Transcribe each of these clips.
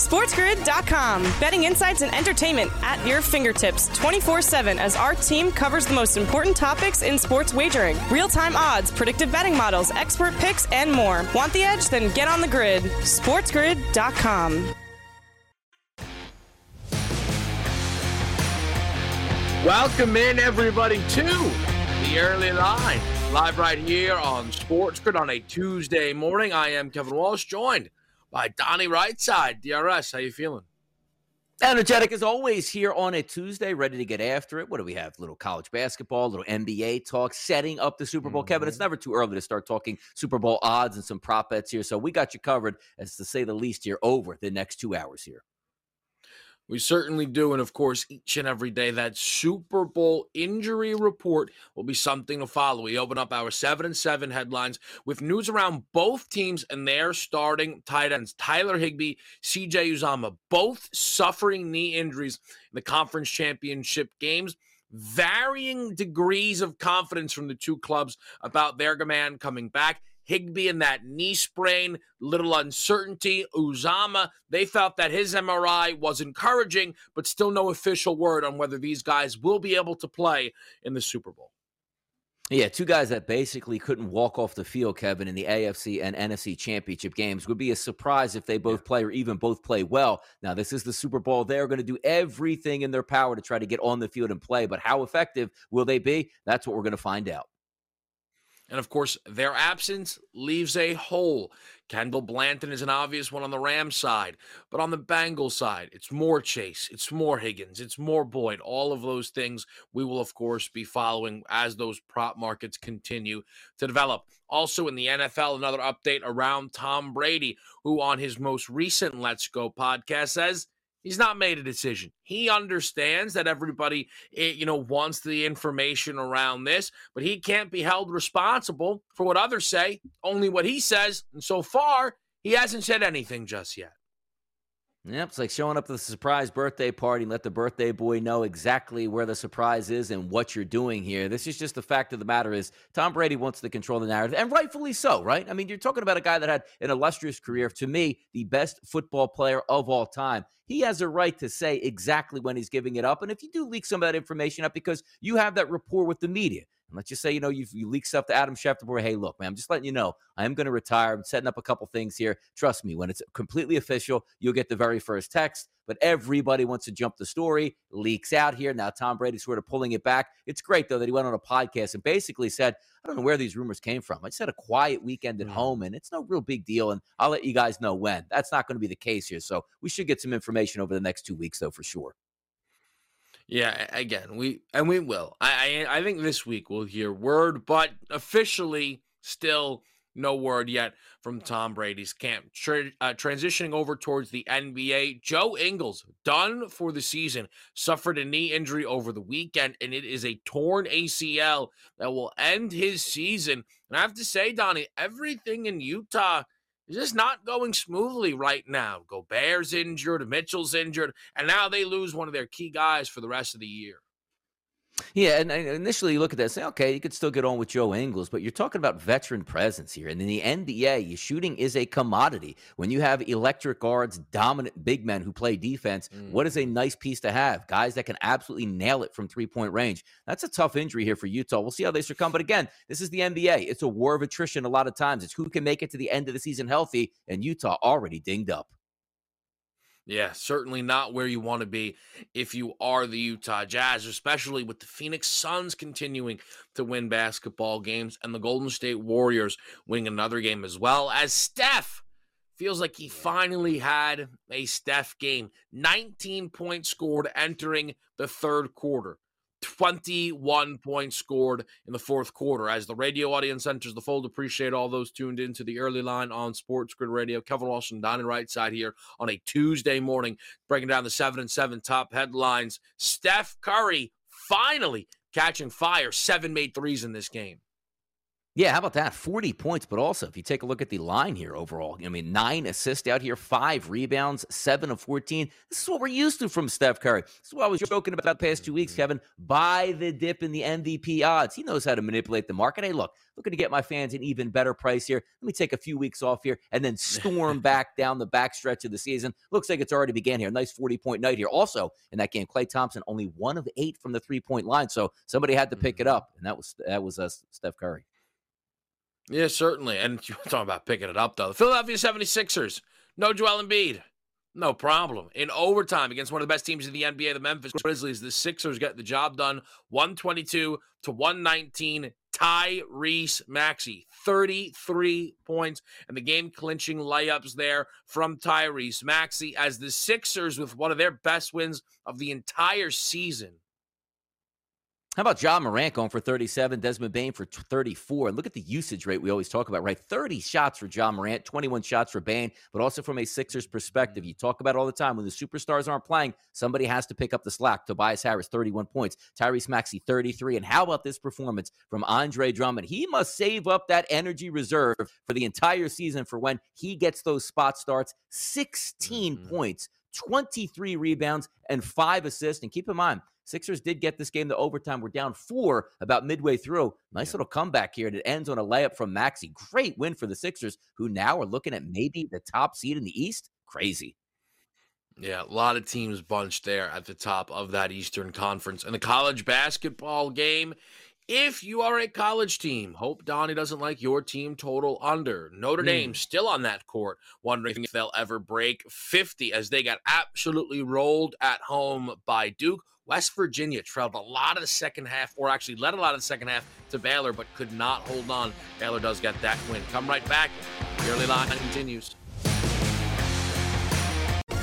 SportsGrid.com. Betting insights and entertainment at your fingertips 24 7 as our team covers the most important topics in sports wagering real time odds, predictive betting models, expert picks, and more. Want the edge? Then get on the grid. SportsGrid.com. Welcome in, everybody, to the early line. Live right here on SportsGrid on a Tuesday morning. I am Kevin Walsh, joined by Donnie Rightside. DRS, how you feeling? Energetic as always here on a Tuesday, ready to get after it. What do we have? Little college basketball, little NBA talk, setting up the Super Bowl. Mm-hmm. Kevin, it's never too early to start talking Super Bowl odds and some prop bets here. So we got you covered, as to say the least, here over the next two hours here. We certainly do. And of course, each and every day, that Super Bowl injury report will be something to follow. We open up our seven and seven headlines with news around both teams and their starting tight ends. Tyler Higbee, CJ Uzomah, both suffering knee injuries in the conference championship games varying degrees of confidence from the two clubs about their command coming back. Higbee and that knee sprain, little uncertainty. Uzomah, they felt that his MRI was encouraging, but still no official word on whether these guys will be able to play in the Super Bowl. Yeah, two guys that basically couldn't walk off the field, Kevin, in the AFC and NFC championship games. Would be a surprise if they both play or even both play well. Now, this is the Super Bowl. They're going to do everything in their power to try to get on the field and play, but how effective will they be? That's what we're going to find out. And of course, their absence leaves a hole. Kendall Blanton is an obvious one on the Rams side, but on the Bengals side, it's more Chase, it's more Higgins, it's more Boyd. All of those things we will, of course, be following as those prop markets continue to develop. Also, in the NFL, another update around Tom Brady, who on his most recent Let's Go podcast says He's not made a decision. He understands that everybody, eh, you know, wants the information around this, but he can't be held responsible for what others say, only what he says. And so far, he hasn't said anything just yet. Yep, it's like showing up to the surprise birthday party and let the birthday boy know exactly where the surprise is and what you're doing here. This is just the fact of the matter is Tom Brady wants to control the narrative, and rightfully so, right? I mean, you're talking about a guy that had an illustrious career, to me, the best football player of all time. He has a right to say exactly when he's giving it up. And if you do leak some of that information up because you have that rapport with the media, and let's just say, you know, you've, you leak stuff to Adam Schefter, hey, look, man, I'm just letting you know, I am going to retire. I'm setting up a couple things here. Trust me, when it's completely official, you'll get the very first text. But everybody wants to jump the story, leaks out here. Now, Tom Brady's sort of pulling it back. It's great, though, that he went on a podcast and basically said, I don't know where these rumors came from. I just had a quiet weekend at mm. home, and it's no real big deal. And I'll let you guys know when. That's not going to be the case here. So we should get some information over the next two weeks, though, for sure. Yeah, again, we and we will. I, I I think this week we'll hear word, but officially still no word yet from Tom Brady's camp. Tra- uh, transitioning over towards the NBA, Joe Ingles done for the season. Suffered a knee injury over the weekend, and it is a torn ACL that will end his season. And I have to say, Donnie, everything in Utah is just not going smoothly right now. Gobert's injured, Mitchell's injured, and now they lose one of their key guys for the rest of the year. Yeah, and initially you look at that and say, okay, you could still get on with Joe Ingles, but you're talking about veteran presence here. And in the NBA, shooting is a commodity. When you have electric guards, dominant big men who play defense, mm. what is a nice piece to have? Guys that can absolutely nail it from three point range. That's a tough injury here for Utah. We'll see how they succumb. But again, this is the NBA. It's a war of attrition a lot of times. It's who can make it to the end of the season healthy, and Utah already dinged up. Yeah, certainly not where you want to be if you are the Utah Jazz, especially with the Phoenix Suns continuing to win basketball games and the Golden State Warriors winning another game as well as Steph feels like he finally had a Steph game. 19 points scored entering the third quarter. 21 points scored in the fourth quarter. As the radio audience enters the fold, appreciate all those tuned into the early line on Sports Grid Radio. Kevin Walsh and Donnie Rightside here on a Tuesday morning, breaking down the seven and seven top headlines. Steph Curry finally catching fire. Seven made threes in this game. Yeah, how about that? 40 points, but also if you take a look at the line here overall, I mean, nine assists out here, five rebounds, seven of 14. This is what we're used to from Steph Curry. This is what I was joking about the past two weeks, Kevin. Buy the dip in the MVP odds. He knows how to manipulate the market. Hey, look, looking to get my fans an even better price here. Let me take a few weeks off here and then storm back down the backstretch of the season. Looks like it's already began here. Nice 40 point night here. Also, in that game, Klay Thompson only one of eight from the three point line. So somebody had to pick it Mm-hmm. up, and that was that was uh, Steph Curry. Yeah, certainly. And you're talking about picking it up, though. The Philadelphia 76ers, no Joel Embiid. No problem. In overtime against one of the best teams in the NBA, the Memphis Grizzlies, the Sixers get the job done 122 to 119. Tyrese Maxey, 33 points, and the game clinching layups there from Tyrese Maxey as the Sixers, with one of their best wins of the entire season, How about Ja Morant going for 37, Desmond Bane for 34? And look at the usage rate we always talk about, right? 30 shots for Ja Morant, 21 shots for Bane, but also from a Sixers perspective. You talk about all the time when the superstars aren't playing, somebody has to pick up the slack. Tobias Harris, 31 points, Tyrese Maxey, 33. And how about this performance from Andre Drummond? He must save up that energy reserve for the entire season for when he gets those spot starts. 16 Mhm. points, 23 rebounds, and five assists. And keep in mind, Sixers did get this game to overtime. We're down four about midway through. Nice Yeah. little comeback here. And it ends on a layup from Maxey. Great win for the Sixers, who now are looking at maybe the top seed in the East. Crazy. Yeah, a lot of teams bunched there at the top of that Eastern Conference. And the college basketball game, if you are a college team, hope Donnie doesn't like your team total under. Notre Mm. Dame still on that court, wondering if they'll ever break 50 as they got absolutely rolled at home by Duke. West Virginia trailed a lot of the second half, or actually led a lot of the second half to Baylor, but could not hold on. Baylor does get that win. Come right back. The early line continues.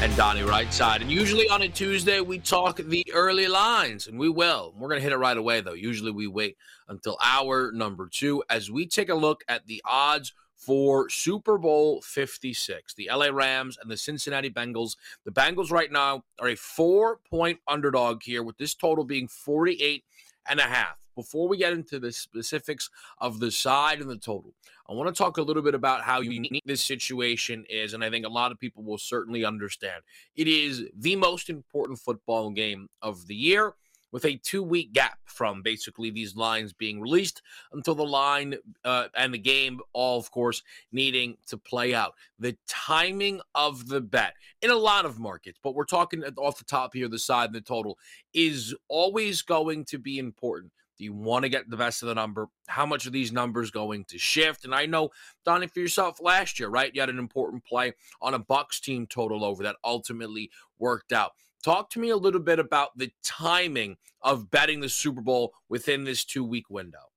and Donnie Rightside. And usually on a Tuesday, we talk the early lines, and we will. We're going to hit it right away, though. Usually we wait until hour number two as we take a look at the odds for Super Bowl 56. The LA Rams and the Cincinnati Bengals. The Bengals right now are a four point underdog here, with this total being 48 and a half. Before we get into the specifics of the side and the total, I want to talk a little bit about how unique this situation is, and I think a lot of people will certainly understand. It is the most important football game of the year. with a two week gap from basically these lines being released until the line uh, and the game, all of course, needing to play out. The timing of the bet in a lot of markets, but we're talking off the top here, the side and the total, is always going to be important. Do you want to get the best of the number? How much are these numbers going to shift? And I know, Donnie, for yourself last year, right? You had an important play on a Bucks team total over that ultimately worked out. Talk to me a little bit about the timing of betting the Super Bowl within this two week window.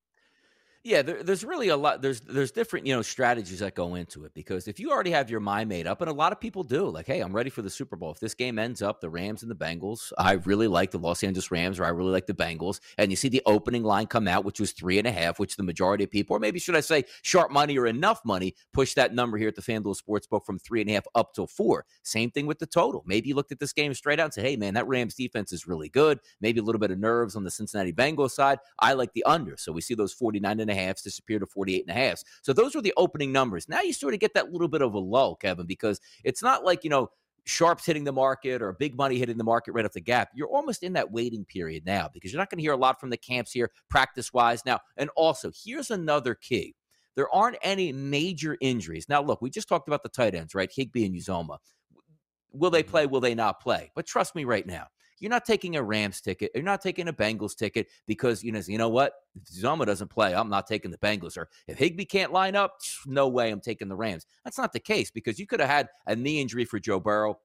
Yeah, there, there's really a lot. There's there's different you know strategies that go into it because if you already have your mind made up, and a lot of people do, like, hey, I'm ready for the Super Bowl. If this game ends up the Rams and the Bengals, I really like the Los Angeles Rams, or I really like the Bengals, and you see the opening line come out, which was three and a half, which the majority of people, or maybe should I say, sharp money or enough money, push that number here at the FanDuel Sportsbook from three and a half up to four. Same thing with the total. Maybe you looked at this game straight out and said, hey, man, that Rams defense is really good. Maybe a little bit of nerves on the Cincinnati Bengals side. I like the under, so we see those 49 and a halves disappear to 48 and a half. So those were the opening numbers. Now you sort of get that little bit of a lull, Kevin, because it's not like, you know, sharps hitting the market or big money hitting the market right off the gap. You're almost in that waiting period now because you're not going to hear a lot from the camps here practice wise. Now, and also, here's another key. There aren't any major injuries. Now, look, we just talked about the tight ends, right? Higbee and Uzomah. Will they mm-hmm. play? Will they not play? But trust me right now, you're not taking a Rams ticket. You're not taking a Bengals ticket because you know you know what? If Zoma doesn't play, I'm not taking the Bengals. Or if Higbee can't line up, no way I'm taking the Rams. That's not the case because you could have had a knee injury for Joe Burrow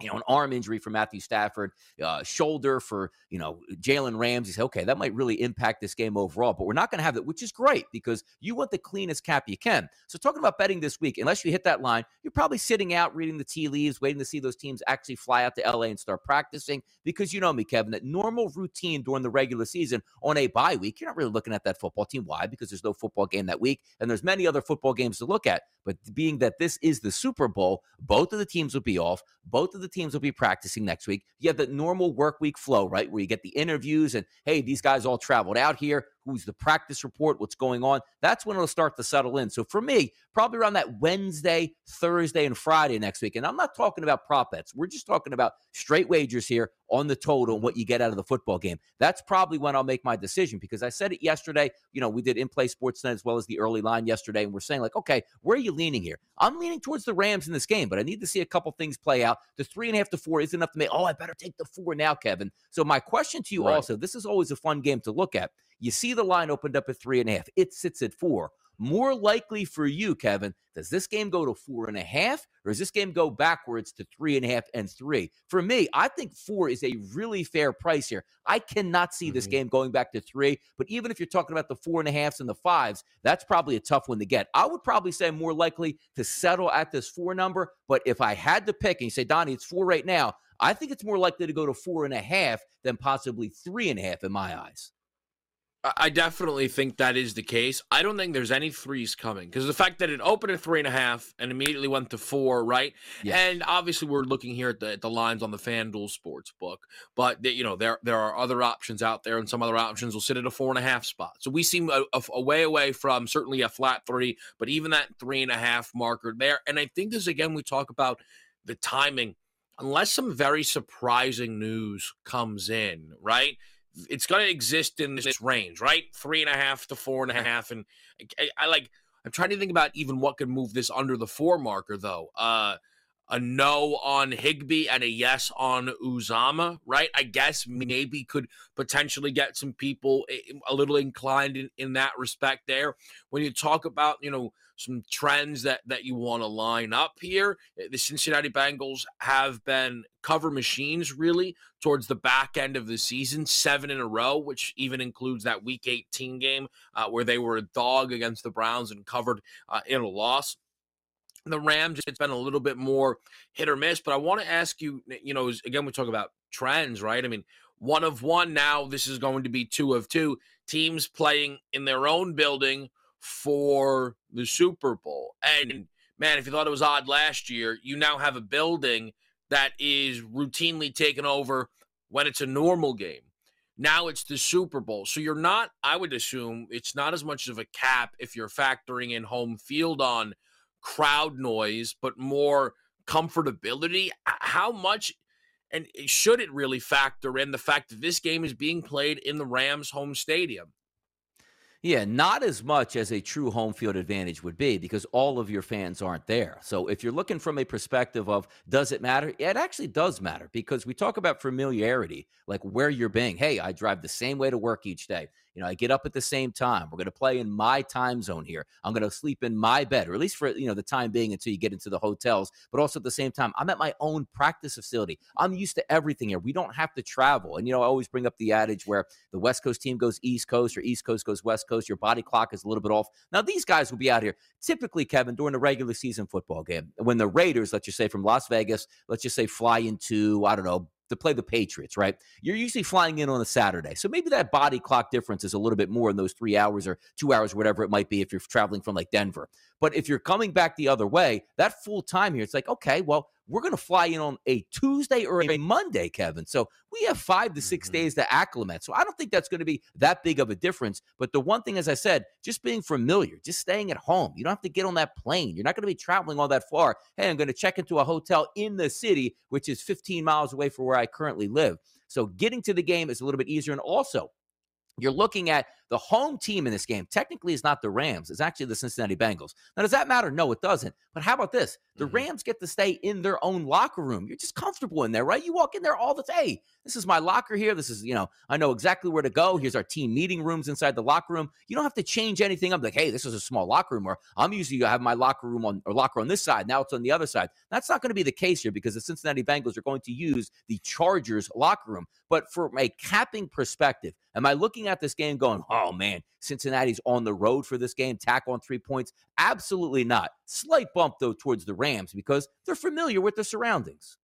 you know, an arm injury for Matthew Stafford, uh, shoulder for, you know, Jalen Ramsey. Say, okay, that might really impact this game overall, but we're not going to have that, which is great because you want the cleanest cap you can. So, talking about betting this week, unless you hit that line, you're probably sitting out reading the tea leaves, waiting to see those teams actually fly out to LA and start practicing because you know me, Kevin, that normal routine during the regular season on a bye week, you're not really looking at that football team. Why? Because there's no football game that week and there's many other football games to look at. But being that this is the Super Bowl, both of the teams will be off. Both of the teams will be practicing next week. You have the normal work week flow, right? Where you get the interviews and, hey, these guys all traveled out here who's the practice report, what's going on. That's when it'll start to settle in. So for me, probably around that Wednesday, Thursday, and Friday next week. And I'm not talking about prop bets. We're just talking about straight wagers here on the total and what you get out of the football game. That's probably when I'll make my decision because I said it yesterday. You know, we did in play sports then as well as the early line yesterday. And we're saying, like, okay, where are you leaning here? I'm leaning towards the Rams in this game, but I need to see a couple things play out. The three and a half to four isn't enough to make, oh, I better take the four now, Kevin. So my question to you right. also, this is always a fun game to look at. You see the line opened up at three and a half. It sits at four. More likely for you, Kevin, does this game go to four and a half, or does this game go backwards to three and a half and three? For me, I think four is a really fair price here. I cannot see mm-hmm. this game going back to three, but even if you're talking about the four and a halfs and the fives, that's probably a tough one to get. I would probably say more likely to settle at this four number, but if I had to pick and you say, Donnie, it's four right now, I think it's more likely to go to four and a half than possibly three and a half in my eyes. I definitely think that is the case. I don't think there's any threes coming because the fact that it opened at three and a half and immediately went to four, right? Yes. And obviously, we're looking here at the, at the lines on the FanDuel sports book, but you know there there are other options out there, and some other options will sit at a four and a half spot. So we seem a, a, a way away from certainly a flat three, but even that three and a half marker there. And I think this again, we talk about the timing. Unless some very surprising news comes in, right? It's going to exist in this range, right? Three and a half to four and a half. And I, I, like, I'm trying to think about even what could move this under the four marker, though. Uh, a no on Higbee and a yes on Uzomah, right? I guess maybe could potentially get some people a little inclined in, in that respect there. When you talk about, you know, some trends that that you want to line up here. Eh, the Cincinnati Bengals have been cover machines really towards the back end of the season, seven in a row, which even includes that Week 18 game uh, where they were a dog against the Browns and covered uh, in a loss. The Rams, it's been a little bit more hit or miss, but I want to ask you, you know, again, we talk about trends, right? I mean, one of one now, this is going to be two of two teams playing in their own building for the Super Bowl. And man, if you thought it was odd last year, you now have a building that is routinely taken over when it's a normal game. Now it's the Super Bowl. So you're not, I would assume, it's not as much of a cap if you're factoring in home field on crowd noise, but more comfortability. How much And eh, should it really factor in the fact that this game is being played in the Rams' home stadium? Yeah, not as much as a true home field advantage would be because all of your fans aren't there. So if you're looking from a perspective of does it matter? It actually does matter because we talk about familiarity, like where you're being. Hey, I drive the same way to work each day. You know, I get up at the same time. We're going to play in my time zone here. I'm going to sleep in my bed, or at least for you know the time being until you get into the hotels. But also at the same time, I'm at my own practice facility. I'm used to everything here. We don't have to travel. And you know, I always bring up the adage where the West Coast team goes East Coast or East Coast goes West Coast. Your body clock is a little bit off. Now these guys will be out here typically, Kevin, during the regular season football game. When the Raiders, let's just say from Las Vegas, let's just say fly into I don't know to play the Patriots, right? You're usually flying in on a Saturday. So maybe that body clock difference is a little bit more in those three hours or two hours, whatever it might be, if you're traveling from like Denver. But if you're coming back the other way, that full time here, it's like, okay, well, we're going to fly in on a Tuesday or a Monday, Kevin. So we have five to 6 mm-hmm. days to acclimate. So I don't think that's going to be that big of a difference. But the one thing, as I said, just being familiar, just staying at home. You don't have to get on that plane. You're not going to be traveling all that far. Hey, I'm going to check into a hotel in the city, which is 15 miles away from where I currently live. So getting to the game is a little bit easier. And also, you're looking at the home team in this game. Technically, is not the Rams, it's actually the Cincinnati Bengals. Now, does that matter? No, it doesn't. But how about this? The mm-hmm. Rams get to stay in their own locker room. You're just comfortable in there, right? You walk in there all the day. This is my locker here. This is, you know, I know exactly where to go. Here's our team meeting rooms inside the locker room. You don't have to change anything. I'm like, hey, this is a small locker room, or I'm usually I have my locker room on or locker on this side. Now it's on the other side. That's not going to be the case here because the Cincinnati Bengals are going to use the Chargers locker room. But from a capping perspective, am I looking at this game going, oh Oh, man, Cincinnati's on the road for this game, tack on three points? Absolutely not. Slight bump, though, towards the Rams because they're familiar with the surroundings.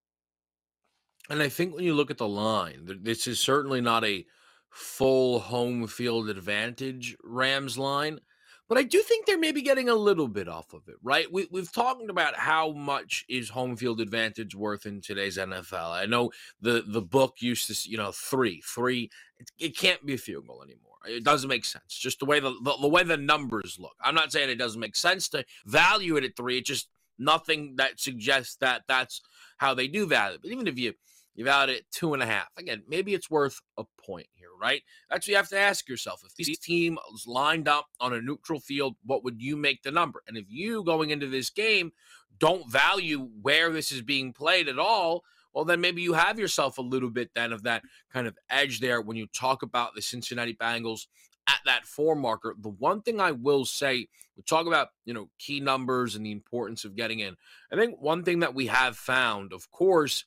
And I think when you look at the line, this is certainly not a full home field advantage Rams line. But I do think they're maybe getting a little bit off of it, right? We, we've talked about how much is home field advantage worth in today's NFL. I know the the book used to, you know, three, three. It, it can't be a field goal anymore. It doesn't make sense. Just the way the, the, the way the numbers look. I'm not saying it doesn't make sense to value it at three. It's just nothing that suggests that that's how they do value. But even if you you value it two and a half, again, maybe it's worth a point here, right? That's what you have to ask yourself. If this team was lined up on a neutral field, what would you make the number? And if you going into this game don't value where this is being played at all, well, then maybe you have yourself a little bit then of that kind of edge there when you talk about the Cincinnati Bengals at that four marker. The one thing I will say, we talk about, you know, key numbers and the importance of getting in. I think one thing that we have found, of course,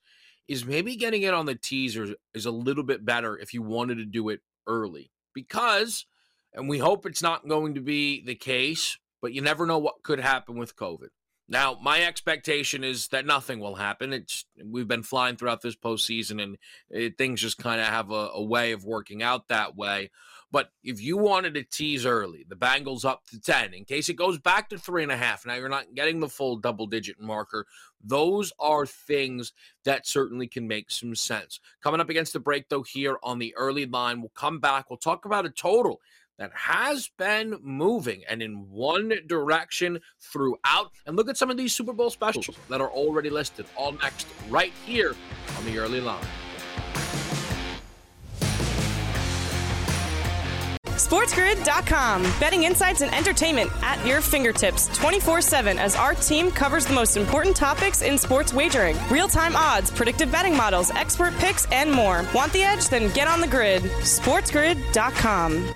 is maybe getting in on the teaser is a little bit better if you wanted to do it early because, and we hope it's not going to be the case, but you never know what could happen with COVID. Now, my expectation is that nothing will happen. It's we've been flying throughout this postseason, and it, things just kind of have a, a, way of working out that way. But if you wanted to tease early, the Bengals up to ten, in case it goes back to three and a half. Now you're not getting the full double-digit marker. Those are things that certainly can make some sense. Coming up against the break, though, here on the early line, we'll come back. We'll talk about a total that has been moving and in one direction throughout. And look at some of these Super Bowl specials that are already listed, all next, right here on the early line. SportsGrid.com. Betting insights and entertainment at your fingertips 24 7 as our team covers the most important topics in sports wagering real time odds, predictive betting models, expert picks, and more. Want the edge? Then get on the grid. SportsGrid.com.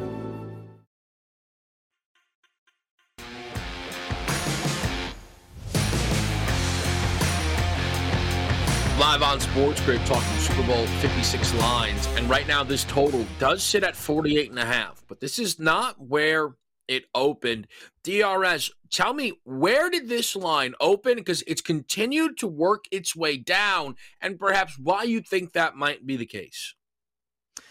Live on Sports Grid talking Super Bowl 56 lines. And right now, this total does sit at 48 and a half, but this is not where it opened. DRS, tell me, where did this line open? Because it's continued to work its way down, and perhaps why you think that might be the case.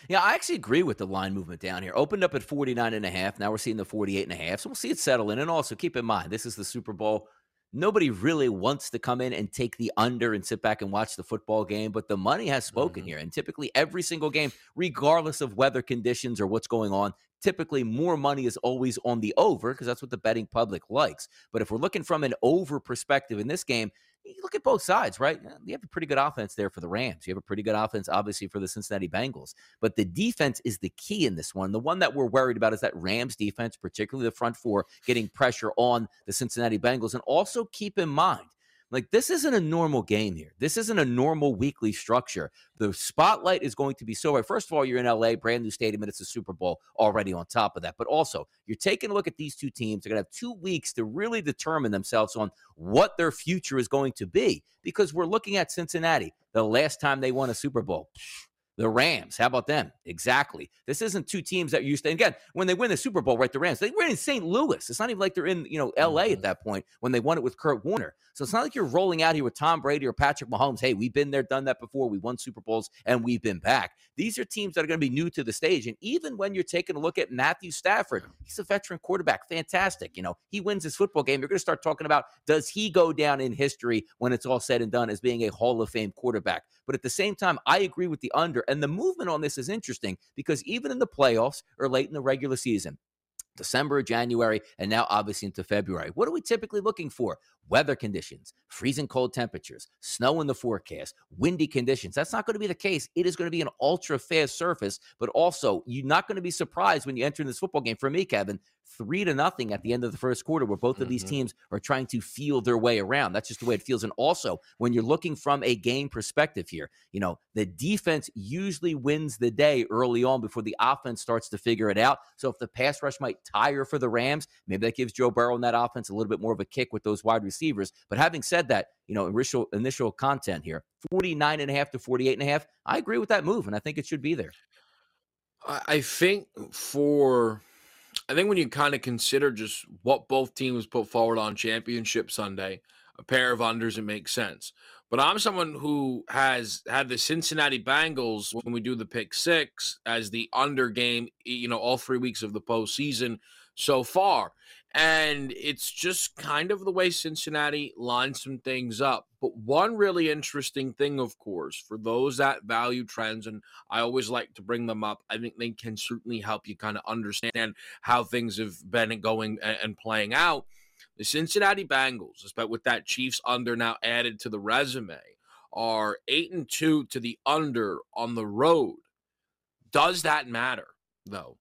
Yeah, I actually agree with the line movement down here. Opened up at 49 and a half. Now we're seeing the 48 and a half. So we'll see it settle in. And also keep in mind, this is the Super Bowl nobody really wants to come in and take the under and sit back and watch the football game, but the money has spoken mm-hmm. here. And typically, every single game, regardless of weather conditions or what's going on, typically more money is always on the over because that's what the betting public likes. But if we're looking from an over perspective in this game, you look at both sides, right? You have a pretty good offense there for the Rams. You have a pretty good offense, obviously, for the Cincinnati Bengals. But the defense is the key in this one. The one that we're worried about is that Rams defense, particularly the front four, getting pressure on the Cincinnati Bengals. And also keep in mind, like, this isn't a normal game here. This isn't a normal weekly structure. The spotlight is going to be so. right. First of all, you're in LA, brand new stadium, and it's a Super Bowl already on top of that. But also, you're taking a look at these two teams. They're going to have two weeks to really determine themselves on what their future is going to be because we're looking at Cincinnati, the last time they won a Super Bowl. The Rams, how about them? Exactly. This isn't two teams that are used to. again, when they win the Super Bowl, right? The Rams, they were in St. Louis. It's not even like they're in, you know, L.A. Mm-hmm. at that point when they won it with Kurt Warner. So it's not like you're rolling out here with Tom Brady or Patrick Mahomes. Hey, we've been there, done that before. We won Super Bowls and we've been back. These are teams that are going to be new to the stage. And even when you're taking a look at Matthew Stafford, he's a veteran quarterback, fantastic. You know, he wins his football game. You're going to start talking about does he go down in history when it's all said and done as being a Hall of Fame quarterback? But at the same time, I agree with the under and the movement on this is interesting because even in the playoffs or late in the regular season, December, January, and now obviously into February. What are we typically looking for? Weather conditions, freezing cold temperatures, snow in the forecast, windy conditions. That's not going to be the case. It is going to be an ultra fast surface, but also you're not going to be surprised when you enter in this football game. For me, Kevin, three to nothing at the end of the first quarter, where both of these mm-hmm. teams are trying to feel their way around. That's just the way it feels. And also, when you're looking from a game perspective here, you know, the defense usually wins the day early on before the offense starts to figure it out. So if the pass rush might tire for the Rams, maybe that gives Joe Burrow and that offense a little bit more of a kick with those wide receivers. But having said that, you know, initial initial content here, 49 and a half to 48 and a half. I agree with that move, and I think it should be there. I think for I think when you kind of consider just what both teams put forward on Championship Sunday, a pair of unders, it makes sense. But I'm someone who has had the Cincinnati Bengals when we do the pick six as the under game, you know, all three weeks of the postseason so far. And it's just kind of the way Cincinnati lines some things up. But one really interesting thing, of course, for those that value trends, and I always like to bring them up, I think they can certainly help you kind of understand how things have been going and playing out. The Cincinnati Bengals, especially with that Chiefs under now added to the resume, are eight and two to the under on the road. Does that matter, though?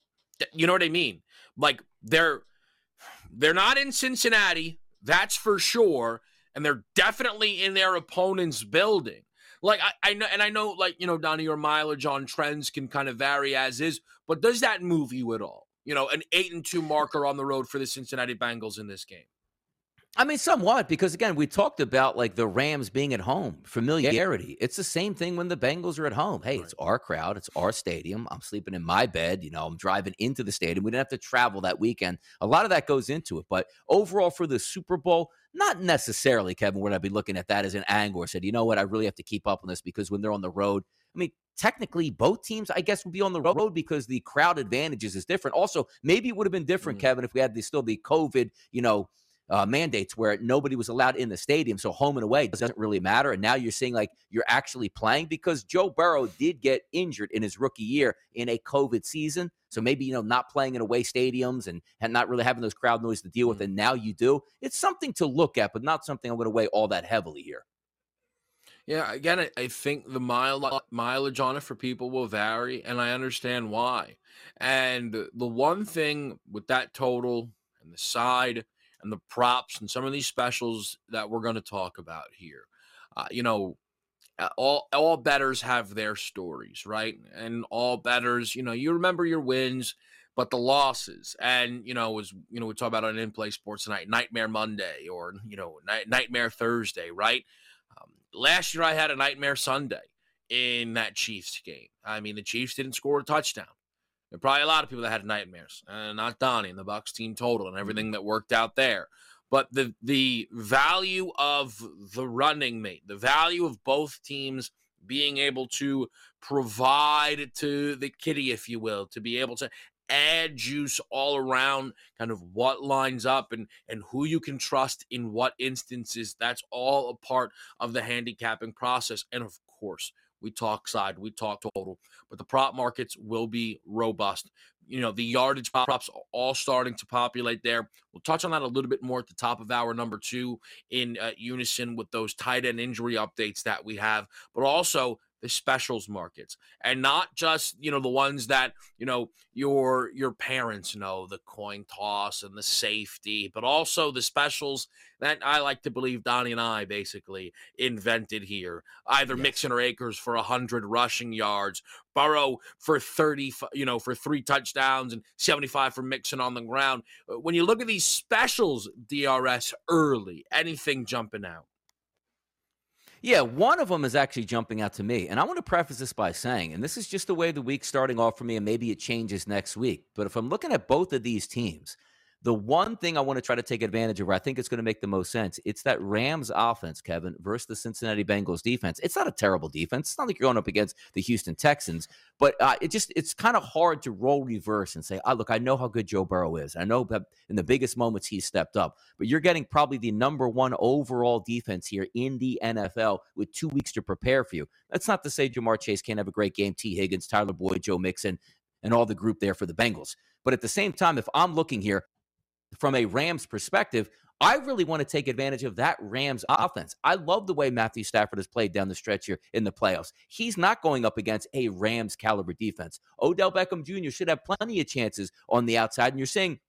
You know what I mean? Like they're they're not in Cincinnati, that's for sure, and they're definitely in their opponent's building. Like I, I know, and I know, like you know, Donnie, your mileage on trends can kind of vary as is, but does that move you at all? You know, an eight and two marker on the road for the Cincinnati Bengals in this game. I mean, somewhat, because again, we talked about like the Rams being at home, familiarity. It's the same thing when the Bengals are at home. Hey, right. it's our crowd, it's our stadium. I'm sleeping in my bed. You know, I'm driving into the stadium. We didn't have to travel that weekend. A lot of that goes into it. But overall, for the Super Bowl, not necessarily, Kevin, would I be looking at that as an angle or said, you know what, I really have to keep up on this because when they're on the road, I mean, technically both teams i guess would be on the road because the crowd advantages is different also maybe it would have been different mm-hmm. kevin if we had the, still the covid you know uh, mandates where nobody was allowed in the stadium. So home and away doesn't really matter. And now you're seeing like you're actually playing because Joe Burrow did get injured in his rookie year in a COVID season. So maybe, you know, not playing in away stadiums and, and not really having those crowd noise to deal with. Mm-hmm. And now you do. It's something to look at, but not something I'm going to weigh all that heavily here. Yeah, again, I, I think the mile, mileage on it for people will vary, and I understand why. And the one thing with that total and the side and the props and some of these specials that we're going to talk about here. Uh, you know, uh, all all bettors have their stories, right? And all bettors, you know, you remember your wins, but the losses. And you know, was you know we talk about on in play sports tonight, Nightmare Monday or you know night, Nightmare Thursday, right? Um, last year I had a Nightmare Sunday in that Chiefs game. I mean, the Chiefs didn't score a touchdown. There are probably a lot of people that had nightmares, uh, not Donnie and the Bucks team total and everything mm-hmm. that worked out there. But the the value of the running mate, the value of both teams being able to provide to the kitty, if you will, to be able to add juice all around kind of what lines up and and who you can trust in what instances that's all a part of the handicapping process and of course we talk side, we talk total, but the prop markets will be robust. You know, the yardage props are all starting to populate there. We'll touch on that a little bit more at the top of hour number two in uh, unison with those tight end injury updates that we have, but also the specials markets and not just you know the ones that you know your your parents know the coin toss and the safety but also the specials that i like to believe donnie and i basically invented here. Either yes. mixon or akers for 100 rushing yards burrow for 30 you know for three touchdowns and 75 for mixon on the ground. When you look at these specials drs early anything jumping out yeah, one of them is actually jumping out to me. And I want to preface this by saying, and this is just the way the week's starting off for me, and maybe it changes next week. But if I'm looking at both of these teams, the one thing I want to try to take advantage of, where I think it's going to make the most sense, it's that Rams offense, Kevin, versus the Cincinnati Bengals defense. It's not a terrible defense. It's not like you're going up against the Houston Texans, but uh, it just it's kind of hard to roll reverse and say, "Oh, look, I know how good Joe Burrow is. I know that in the biggest moments he stepped up." But you're getting probably the number one overall defense here in the NFL with two weeks to prepare for you. That's not to say Ja'Marr Chase can't have a great game. Tee Higgins, Tyler Boyd, Joe Mixon, and all the group there for the Bengals. But at the same time, if I'm looking here, from a Rams perspective, I really want to take advantage of that Rams offense. I love the way Matthew Stafford has played down the stretch here in the playoffs. He's not going up against a Rams caliber defense. Odell Beckham Jr. should have plenty of chances on the outside. And you're saying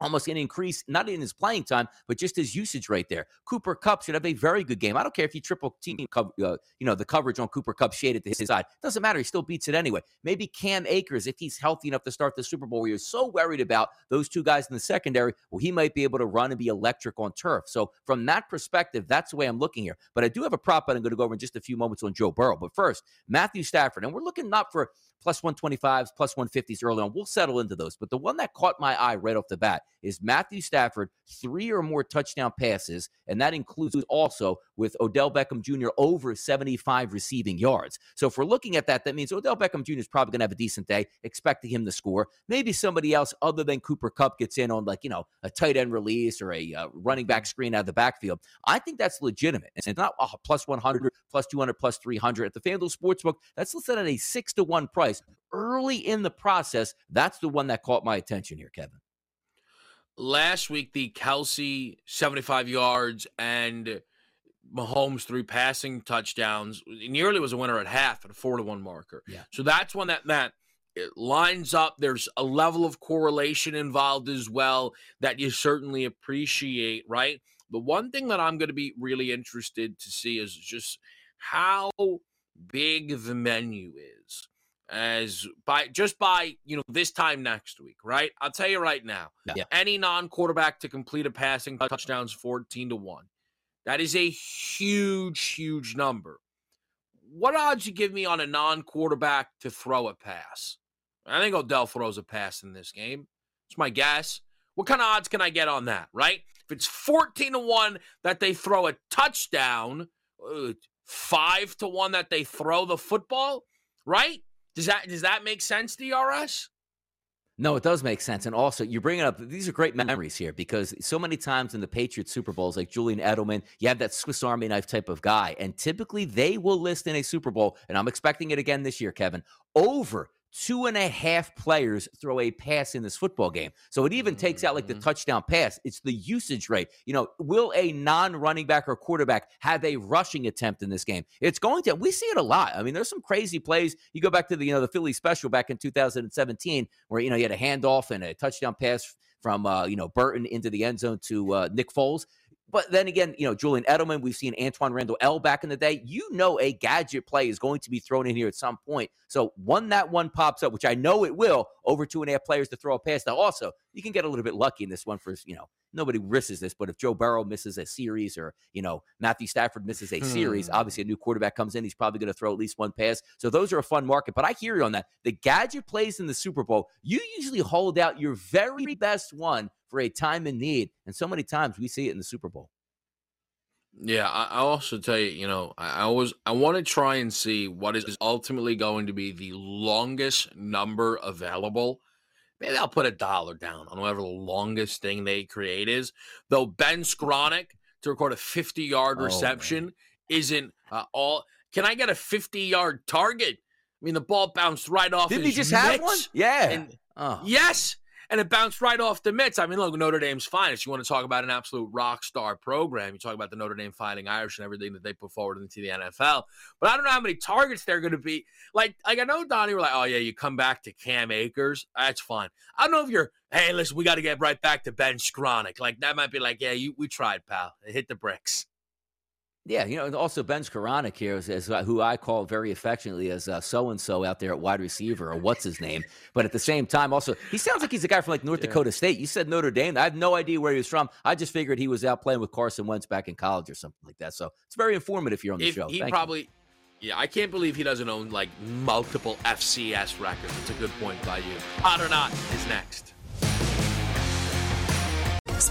almost an increase, not in his playing time, but just his usage right there. Cooper Kupp should have a very good game. I don't care if you triple team, uh, you know, the coverage on Cooper Kupp shaded to his side. Doesn't matter. He still beats it anyway. Maybe Cam Akers, if he's healthy enough to start the Super Bowl, where you're so worried about those two guys in the secondary, well, he might be able to run and be electric on turf. So from that perspective, that's the way I'm looking here. But I do have a prop that I'm going to go over in just a few moments on Joe Burrow. But first, Matthew Stafford, and we're looking not for plus 125s, plus 150s early on. We'll settle into those. But the one that caught my eye right off the bat is Matthew Stafford, three or more touchdown passes, and that includes also with Odell Beckham Jr. over 75 receiving yards. So if we're looking at that, that means Odell Beckham Jr. is probably going to have a decent day, expecting him to score. Maybe somebody else other than Cooper Kupp gets in on like, you know, a tight end release or a uh, running back screen out of the backfield. I think that's legitimate. It's not uh, plus 100, plus 200, plus 300. At the FanDuel Sportsbook, that's listed at a six to one price. Early in the process, that's the one that caught my attention here, Kevin last week the Kelce 75 yards and Mahomes three passing touchdowns nearly was a winner at half at a four to one marker. Yeah. So that's one that that it lines up. There's a level of correlation involved as well that you certainly appreciate, right? The one thing that I'm going to be really interested to see is just how big the menu is as by just by you know this time next week, right? I'll tell you right now. Yeah. Any non-quarterback to complete a passing touchdowns 14 to 1. That is a huge huge number. What odds you give me on a non-quarterback to throw a pass? I think Odell throws a pass in this game. It's my guess. What kind of odds can I get on that, right? If it's 14 to 1 that they throw a touchdown, uh, 5 to 1 that they throw the football, right? Does that does that make sense, DRS? No, it does make sense. And also, you're bringing up these are great memories here because so many times in the Patriots Super Bowls, like Julian Edelman, you have that Swiss Army knife type of guy. And typically they will list in a Super Bowl, and I'm expecting it again this year, Kevin, over two and a half players throw a pass in this football game. So it even takes out like the Mhm. touchdown pass. It's the usage rate. You know, will a non running back or quarterback have a rushing attempt in this game? It's going to. We see it a lot. I mean, there's some crazy plays. You go back to the, you know, the Philly special back in 2017 where, you know, you had a handoff and a touchdown pass from, uh, you know, Burton into the end zone to uh, Nick Foles. But then again, you know, Julian Edelman, we've seen Antwaan Randle El back in the day. You know, a gadget play is going to be thrown in here at some point. So, one that one pops up, which I know it will, over two and a half players to throw a pass. Now, also, you can get a little bit lucky in this one for, you know, nobody risks this, but if Joe Burrow misses a series or, you know, Matthew Stafford misses a series, Hmm. obviously a new quarterback comes in, he's probably going to throw at least one pass. So, those are a fun market. But I hear you on that. The gadget plays in the Super Bowl, you usually hold out your very best one for a time in need. And so many times we see it in the Super Bowl. Yeah, I, I also tell you, you know, I, I always I want to try and see what is ultimately going to be the longest number available. Maybe I'll put a dollar down on whatever the longest thing they create is. Though Ben Skowronek to record a 50 yard Oh, reception isn't uh, all. Can I get a 50 yard target? I mean, the ball bounced right off. Didn't he just have one? Yeah. And oh. Yes. And it bounced right off the mitts. I mean, look, Notre Dame's finest. You want to talk about an absolute rock star program. You talk about the Notre Dame Fighting Irish and everything that they put forward into the NFL. But I don't know how many targets they're going to be. Like, like I know Donnie were like, oh yeah, you come back to Cam Akers. That's fine. I don't know if you're, hey, listen, we got to get right back to Ben Skowronek. Like that might be like, yeah, you we tried, pal. It hit the bricks. Yeah, you know, and also Ben Skowronek here is, is uh, who I call very affectionately as so and so out there at wide receiver or what's his name. But at the same time, also he sounds like he's a guy from like North Yeah. Dakota State. You said Notre Dame. I have no idea where he was from. I just figured he was out playing with Carson Wentz back in college or something like that. So it's very informative here on the If show. he Thank you. probably, yeah, I can't believe he doesn't own like multiple FCS records. It's a good point by you. Hot or not is next.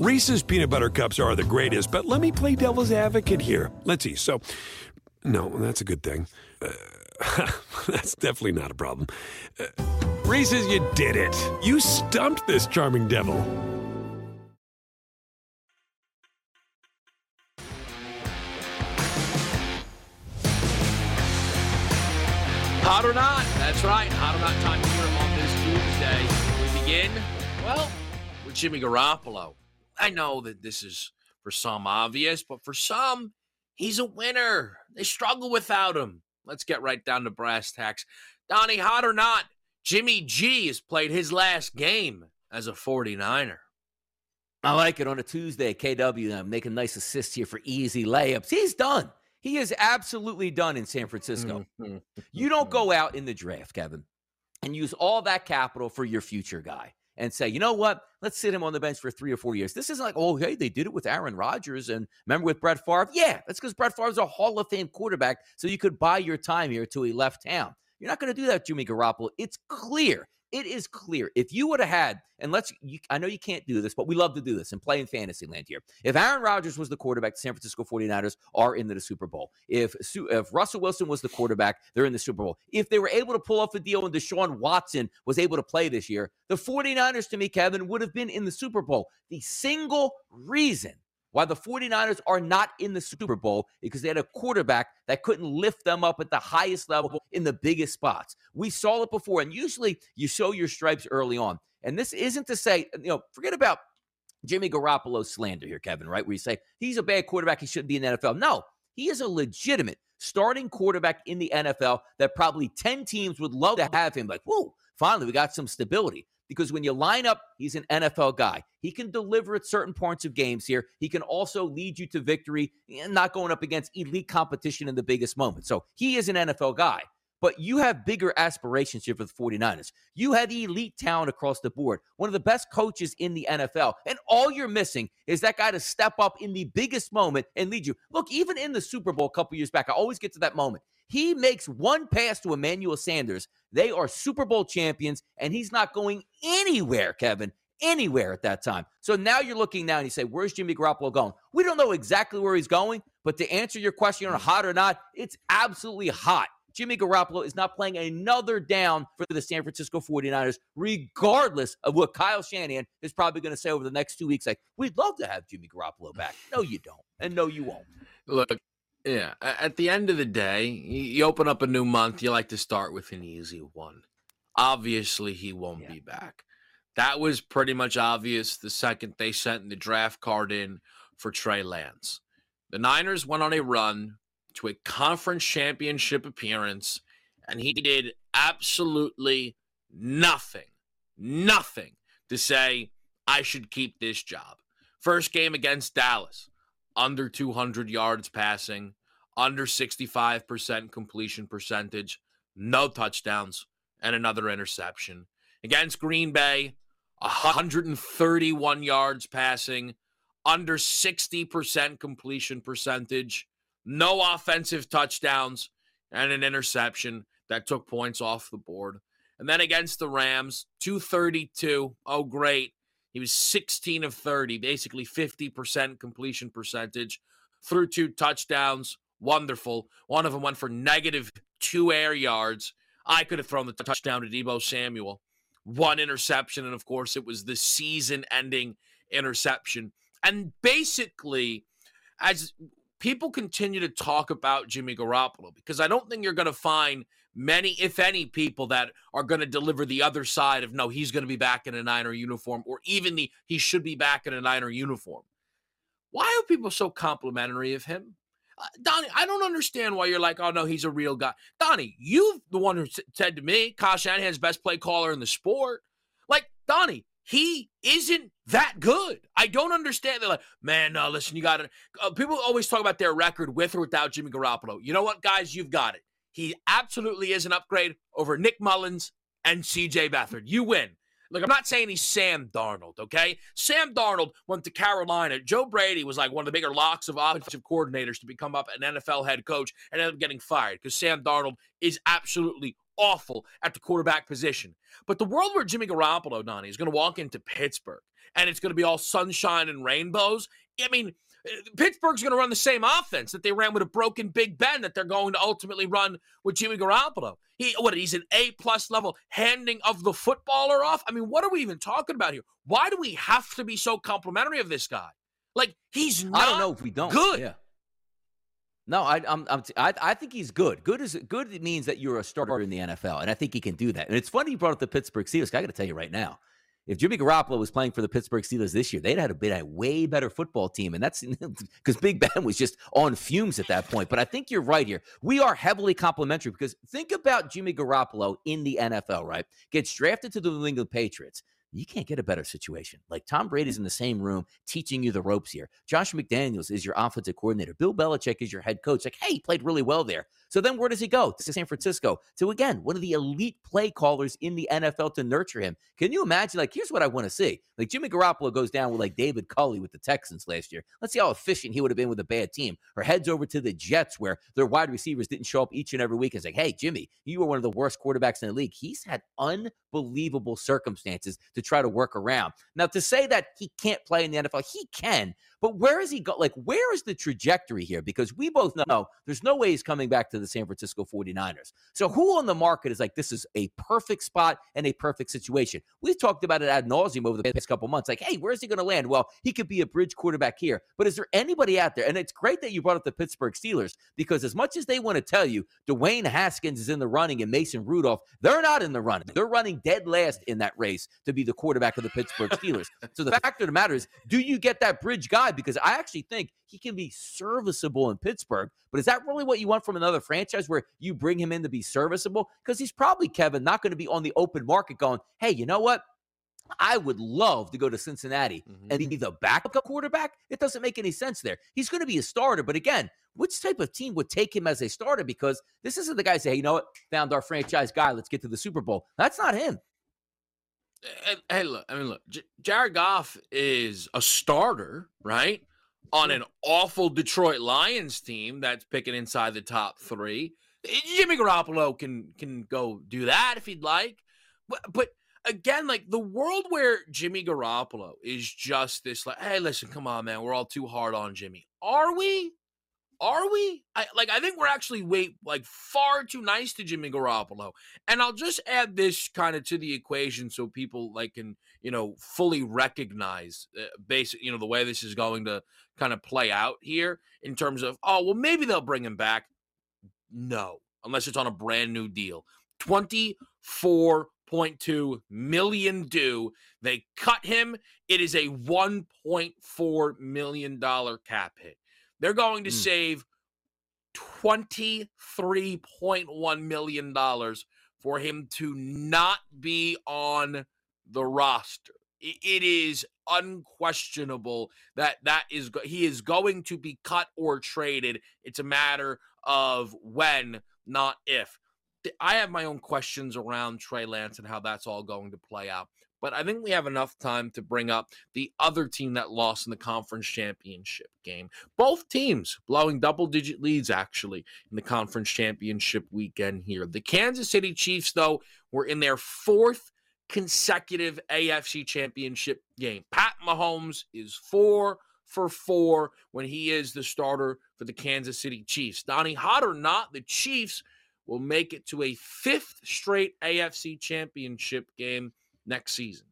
Reese's peanut butter cups are the greatest, but let me play devil's advocate here. Let's see. So, no, that's a good thing. Uh, that's definitely not a problem. Uh, Reese's, you did it. You stumped this charming devil. Hot or not? That's right. Hot or not time here on this Tuesday. We begin, well, with Jimmy Garoppolo. I know that this is for some obvious, but for some, he's a winner. They struggle without him. Let's get right down to brass tacks. Donnie, hot or not, Jimmy G has played his last game as a 49er. I like it on a Tuesday. KW, I'm making nice assists here for easy layups. He's done. He is absolutely done in San Francisco. Mhm. You don't go out in the draft, Kevin, and use all that capital for your future guy and say, you know what? Let's sit him on the bench for three or four years. This isn't like, oh, hey, they did it with Aaron Rodgers and remember with Brett Favre? Yeah, that's because Brett Favre's a Hall of Fame quarterback. So you could buy your time here till he left town. You're not going to do that, Jimmy Garoppolo. It's clear it is clear. If you would have had, and let's, you, I know you can't do this, but we love to do this and play in fantasy land here. If Aaron Rodgers was the quarterback, the San Francisco 49ers are into the Super Bowl. If, if Russell Wilson was the quarterback, they're in the Super Bowl. If they were able to pull off a deal and Deshaun Watson was able to play this year, the 49ers, to me, Kevin, would have been in the Super Bowl. The single reason why the 49ers are not in the Super Bowl because they had a quarterback that couldn't lift them up at the highest level in the biggest spots. We saw it before, and usually you show your stripes early on. And this isn't to say, you know, forget about Jimmy Garoppolo slander here, Kevin, right? Where you say he's a bad quarterback, he shouldn't be in the NFL. No, he is a legitimate starting quarterback in the NFL that probably 10 teams would love to have him. Like, whoa, finally, we got some stability because when you line up, he's an NFL guy. He can deliver at certain points of games here. He can also lead you to victory and not going up against elite competition in the biggest moment. So he is an NFL guy. But you have bigger aspirations here for the 49ers. You had elite talent across the board, one of the best coaches in the NFL. And all you're missing is that guy to step up in the biggest moment and lead you. Look, even in the Super Bowl a couple years back, I always get to that moment. He makes one pass to Emmanuel Sanders. They are Super Bowl champions, and he's not going anywhere, Kevin, anywhere at that time. So now you're looking now and you say, Where's Jimmy Garoppolo going? We don't know exactly where he's going, but to answer your question on hot or not, it's absolutely hot. Jimmy Garoppolo is not playing another down for the San Francisco 49ers, regardless of what Kyle Shanahan is probably going to say over the next two weeks. Like, we'd love to have Jimmy Garoppolo back. No, you don't. And no, you won't. Look, yeah. At the end of the day, you open up a new month, you like to start with an easy one. Obviously, he won't yeah. be back. That was pretty much obvious the second they sent the draft card in for Trey Lance. The Niners went on a run to a conference championship appearance, and he did absolutely nothing, nothing to say, I should keep this job. First game against Dallas, under 200 yards passing, under 65% completion percentage, no touchdowns, and another interception. Against Green Bay, 131 yards passing, under 60% completion percentage, no offensive touchdowns, and an interception that took points off the board. And then against the Rams, 232. Oh, great. He was 16 of 30, basically 50% completion percentage, threw two touchdowns. Wonderful. One of them went for negative two air yards. I could have thrown the touchdown to Deebo Samuel. One interception, and of course, it was the season ending interception. And basically, as people continue to talk about Jimmy Garoppolo, because I don't think you're going to find many, if any, people that are going to deliver the other side of no, he's going to be back in a Niner uniform, or even the he should be back in a Niner uniform. Why are people so complimentary of him? Uh, Donnie, I don't understand why you're like, oh no, he's a real guy. Donnie, you've the one who said to me, Kyle Shanahan's best play caller in the sport. Like, Donnie, he isn't that good. I don't understand. They're like, man, no, listen, you got to. Uh, people always talk about their record with or without Jimmy Garoppolo. You know what, guys? You've got it. He absolutely is an upgrade over Nick Mullens and CJ Beathard. You win. Look, I'm not saying he's Sam Darnold, okay? Sam Darnold went to Carolina. Joe Brady was like one of the bigger locks of offensive coordinators to become up an NFL head coach and ended up getting fired because Sam Darnold is absolutely awful at the quarterback position. But the world where Jimmy Garoppolo, Donnie, is going to walk into Pittsburgh and it's going to be all sunshine and rainbows. I mean, Pittsburgh's going to run the same offense that they ran with a broken Big Ben that they're going to ultimately run with Jimmy Garoppolo. He what he's an A plus level handing of the footballer off. I mean, what are we even talking about here? Why do we have to be so complimentary of this guy? Like he's not. I don't know if we don't. Good. Yeah. No, I, I'm, I'm I, I think he's good. Good is good. means that you're a starter in the NFL, and I think he can do that. And it's funny you brought up the Pittsburgh Steelers. I got to tell you right now, if Jimmy Garoppolo was playing for the Pittsburgh Steelers this year, they'd had a a way better football team, and that's because Big Ben was just on fumes at that point. But I think you're right here. We are heavily complimentary because think about Jimmy Garoppolo in the NFL, right? Gets drafted to the New England Patriots. You can't get a better situation. Like Tom Brady's mm. in the same room teaching you the ropes here. Josh McDaniels is your offensive coordinator. Bill Belichick is your head coach. Like, hey, he played really well there. So then where does he go? To San Francisco. So again, one of the elite play callers in the NFL to nurture him. Can you imagine? Like, here's what I want to see. Like Jimmy Garoppolo goes down with like David Culley with the Texans last year. Let's see how efficient he would have been with a bad team. Or heads over to the Jets where their wide receivers didn't show up each and every week. It's like, hey, Jimmy, you were one of the worst quarterbacks in the league. He's had unbelievable circumstances to try to work around. Now, to say that he can't play in the NFL, he can, but where is he go? Like, where is the trajectory here? Because we both know there's no way he's coming back to the San Francisco 49ers. So, who on the market is like, this is a perfect spot and a perfect situation? We've talked about it ad nauseum over the past couple months. Like, hey, where's he going to land? Well, he could be a bridge quarterback here. But is there anybody out there? And it's great that you brought up the Pittsburgh Steelers because as much as they want to tell you Dwayne Haskins is in the running and Mason Rudolph, they're not in the running. They're running dead last in that race to be the quarterback of the Pittsburgh Steelers. so the fact of the matter is, do you get that bridge guy? Because I actually think he can be serviceable in Pittsburgh. But is that really what you want from another franchise where you bring him in to be serviceable? Because he's probably, Kevin, not going to be on the open market going, hey, you know what? I would love to go to Cincinnati mm-hmm. and be the backup quarterback. It doesn't make any sense there. He's going to be a starter, but again, which type of team would take him as a starter? Because this isn't the guy say, hey, you know what, found our franchise guy. Let's get to the Super Bowl. That's not him. Hey, look, I mean, look, J- Jared Goff is a starter, right? On an awful Detroit Lions team that's picking inside the top three. Jimmy Garoppolo can can go do that if he'd like, but, but again, like the world where Jimmy Garoppolo is just this, like, hey, listen, come on, man, we're all too hard on Jimmy. Are we? Are we? I like I think we're actually way like far too nice to Jimmy Garoppolo. And I'll just add this kind of to the equation so people like can, you know, fully recognize uh, basic, you know, the way this is going to kind of play out here in terms of, oh, well maybe they'll bring him back. No, unless it's on a brand new deal. 24.2 million due. They cut him. It is a 1.4 million dollar cap hit. They're going to mm. save $23.1 million for him to not be on the roster. It is unquestionable that that is he is going to be cut or traded. It's a matter of when, not if. I have my own questions around Trey Lance and how that's all going to play out. But I think we have enough time to bring up the other team that lost in the conference championship game. Both teams blowing double digit leads, actually, in the conference championship weekend here. The Kansas City Chiefs, though, were in their fourth consecutive AFC championship game. Pat Mahomes is four for four when he is the starter for the Kansas City Chiefs. Donnie, hot or not, the Chiefs will make it to a fifth straight AFC championship game next season.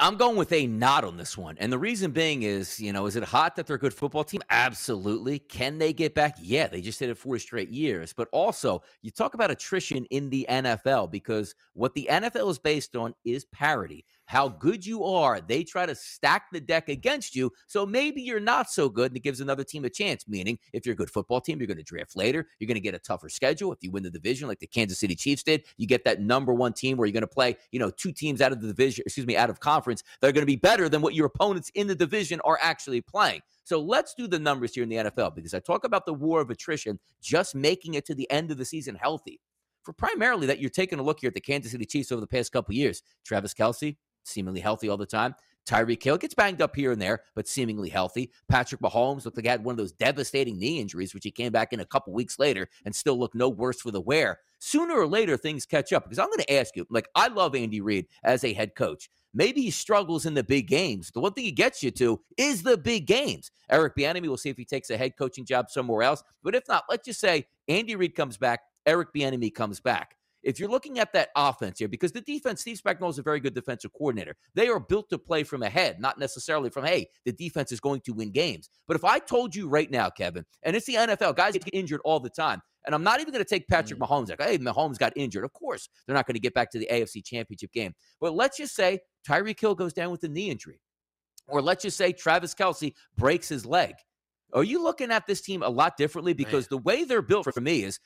I'm going with a not on this one. And the reason being is, you know, is it hot that they're a good football team? Absolutely. Can they get back? Yeah, they just did it four straight years. But also, you talk about attrition in the NFL because what the NFL is based on is parity how good you are, they try to stack the deck against you. So maybe you're not so good and it gives another team a chance. Meaning, if you're a good football team, you're going to draft later. You're going to get a tougher schedule. If you win the division like the Kansas City Chiefs did, you get that number one team where you're going to play, you know, two teams out of the division, excuse me, out of conference that are going to be better than what your opponents in the division are actually playing. So let's do the numbers here in the NFL because I talk about the war of attrition, just making it to the end of the season healthy. For primarily that you're taking a look here at the Kansas City Chiefs over the past couple years. Travis Kelce, seemingly healthy all the time. Tyreek Hill gets banged up here and there, but seemingly healthy. Patrick Mahomes looked like he had one of those devastating knee injuries, which he came back in a couple weeks later and still looked no worse for the wear. Sooner or later, things catch up. Because I'm going to ask you, like, I love Andy Reid as a head coach. Maybe he struggles in the big games. The one thing he gets you to is the big games. Eric Bieniemy, we'll see if he takes a head coaching job somewhere else. But if not, let's just say Andy Reid comes back, Eric Bieniemy comes back. If you're looking at that offense here, because the defense, Steve Spagnuolo is a very good defensive coordinator. They are built to play from ahead, not necessarily from, hey, the defense is going to win games. But if I told you right now, Kevin, and it's the NFL, guys get injured all the time. And I'm not even going to take Patrick mm. Mahomes. Like, hey, Mahomes got injured. Of course, they're not going to get back to the AFC Championship game. But let's just say Tyreek Hill goes down with a knee injury. Or let's just say Travis Kelce breaks his leg. Are you looking at this team a lot differently? Because Man. the way they're built for me is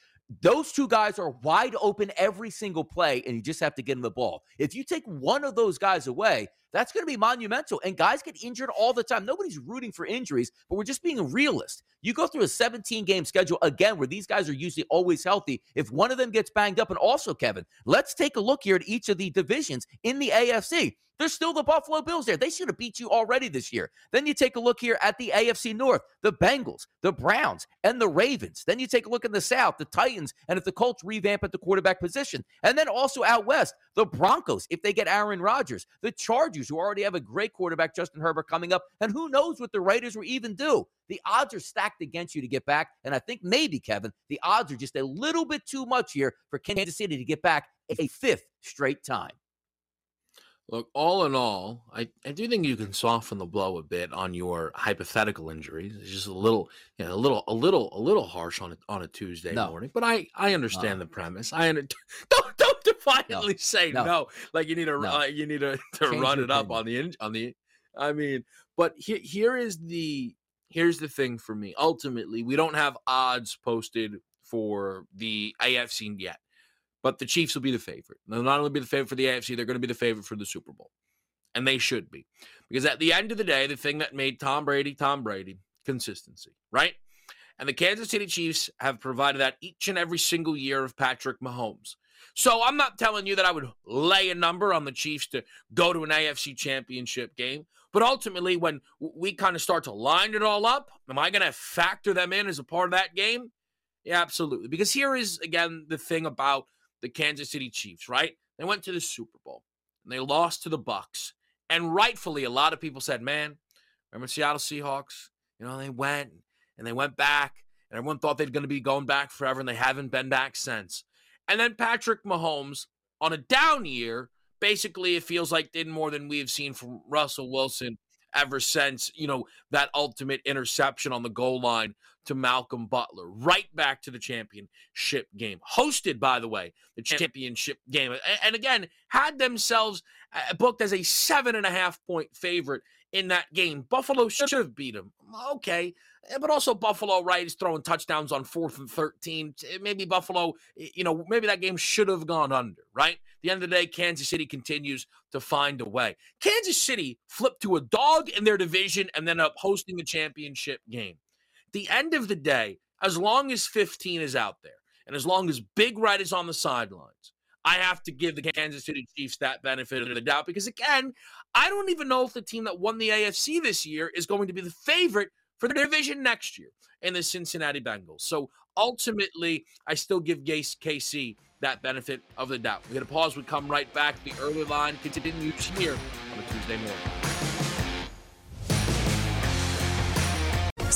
those two guys are wide open every single play, and you just have to get them the ball. If you take one of those guys away, that's going to be monumental. And guys get injured all the time. Nobody's rooting for injuries, but we're just being a realist. You go through a 17 game schedule again where these guys are usually always healthy. If one of them gets banged up, and also, Kevin, let's take a look here at each of the divisions in the AFC. There's still the Buffalo Bills there. They should have beat you already this year. Then you take a look here at the AFC North, the Bengals, the Browns, and the Ravens. Then you take a look in the South, the Titans, and if the Colts revamp at the quarterback position. And then also out west, the Broncos, if they get Aaron Rodgers, the Chargers, who already have a great quarterback, Justin Herbert, coming up, and who knows what the Raiders will even do. The odds are stacked against you to get back. And I think maybe, Kevin, the odds are just a little bit too much here for Kansas City to get back a fifth straight time. Look, all in all, I, I do think you can soften the blow a bit on your hypothetical injuries. It's just a little, you know, a little, a little, a little harsh on a, on a Tuesday No. morning. But I I understand No. the premise. I under, don't don't defiantly say no. No. Like you need to No. uh, you need to, to Change run it up on the in- on the. I mean, but here here is the here's the thing for me. Ultimately, we don't have odds posted for the AFC yet. But the Chiefs will be the favorite. They'll not only be the favorite for the AFC, they're going to be the favorite for the Super Bowl. And they should be. Because at the end of the day, the thing that made Tom Brady Tom Brady, consistency, right? And the Kansas City Chiefs have provided that each and every single year of Patrick Mahomes. So I'm not telling you that I would lay a number on the Chiefs to go to an AFC championship game. But ultimately, when we kind of start to line it all up, am I going to factor them in as a part of that game? Yeah, absolutely. Because here is, again, the thing about the Kansas City Chiefs, right? They went to the Super Bowl and they lost to the Bucs. And rightfully, a lot of people said, man, remember Seattle Seahawks? You know, they went and they went back, and everyone thought they're going to be going back forever, and they haven't been back since. And then Patrick Mahomes, on a down year, basically it feels like did more than we have seen from Russell Wilson ever since, you know, that ultimate interception on the goal line to Malcolm Butler, right back to the championship game. Hosted, by the way, the championship game. And again, had themselves uh, booked as a seven and a half point favorite in that game. Buffalo should have beat them. Okay. Eh, But also Buffalo, right, is throwing touchdowns on fourth and 13. Eh, Maybe Buffalo, you know, maybe that game should have gone under, right? At the end of the day, Kansas City continues to find a way. Kansas City flipped to a dog in their division and then up hosting the championship game. The end of the day, as long as 15 is out there and as long as Big Red is on the sidelines, I have to give the Kansas City Chiefs that benefit of the doubt because, again, I don't even know if the team that won the AFC this year is going to be the favorite for the division next year in the Cincinnati Bengals. So ultimately, I still give KC that benefit of the doubt. We're going to pause. We come right back. The early line continues here on a Tuesday morning.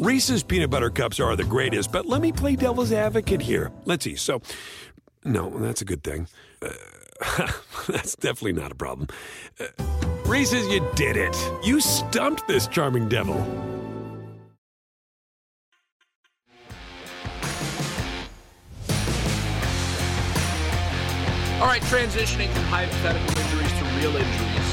Reese's peanut butter cups are the greatest, but let me play devil's advocate here. Let's see. So, no, that's a good thing. Uh, that's definitely not a problem. Uh, Reese's, you did it. You stumped this charming devil. All right, transitioning from hypothetical injuries to real injuries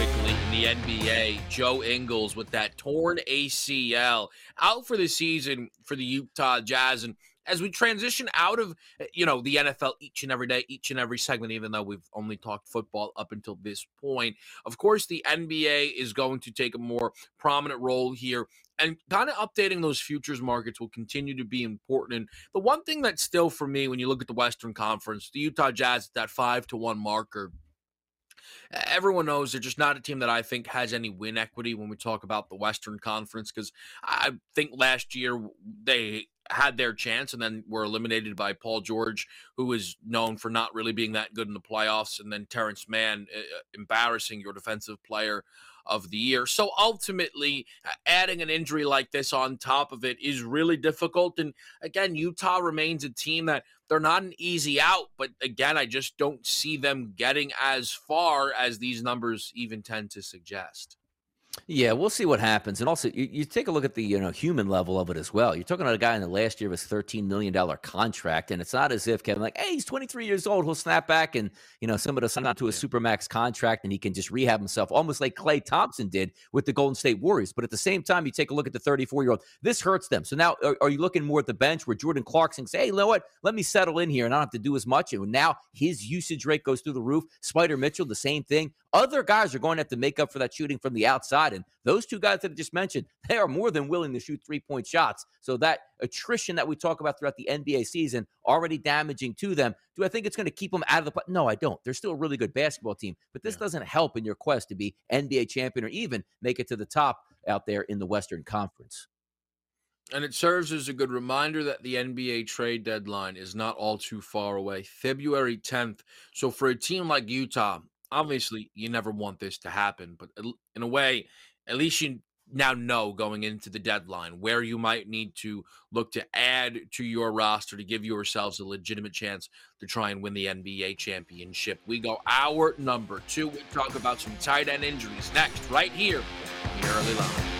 quickly in the NBA. Joe Ingles with that torn ACL out for the season for the Utah Jazz. And as we transition out of eh, you know the NFL each and every day, each and every segment, even though we've only talked football up until this point, of course the NBA is going to take a more prominent role here. And kind of updating those futures markets will continue to be important. And the one thing that's still for me, when you look at the Western Conference, the Utah Jazz, at that five to one marker everyone knows they're just not a team that I think has any win equity when we talk about the Western Conference because I think last year they had their chance and then were eliminated by Paul George, who is known for not really being that good in the playoffs, and then Terance Mann uh, embarrassing your defensive player of the year. So ultimately, adding an injury like this on top of it is really difficult. And again, Utah remains a team that they're not an easy out, but again, I just don't see them getting as far as these numbers even tend to suggest. Yeah, we'll see what happens. And also, you, you, take a look at the you know human level of it as well. You're talking about a guy in the last year of his 13 million dollar contract, and it's not as if Kevin like, hey, he's 23 years old, he'll snap back and you know somebody will sign on to a supermax contract and he can just rehab himself, almost like Klay Thompson did with the Golden State Warriors. But at the same time, you take a look at the 34 year old. This hurts them. So now, are, are, you looking more at the bench where Jordan Clarkson say, hey, you know what? Let me settle in here and I don't have to do as much. And now his usage rate goes through the roof. Spida Mitchell, the same thing. Other guys are going to have to make up for that shooting from the outside. And those two guys that I just mentioned, they are more than willing to shoot three point shots. So that attrition that we talk about throughout the NBA season already damaging to them. Do I think it's going to keep them out of the play? No, I don't. They're still a really good basketball team, but this yeah. doesn't help in your quest to be NBA champion or even make it to the top out there in the Western Conference. And it serves as a good reminder that the NBA trade deadline is not all too far away, February 10th. So for a team like Utah, obviously you never want this to happen, but in a way, at least you now know going into the deadline where you might need to look to add to your roster to give yourselves a legitimate chance to try and win the NBA championship. We go hour number two. We talk about some tight end injuries next, right here, the early line.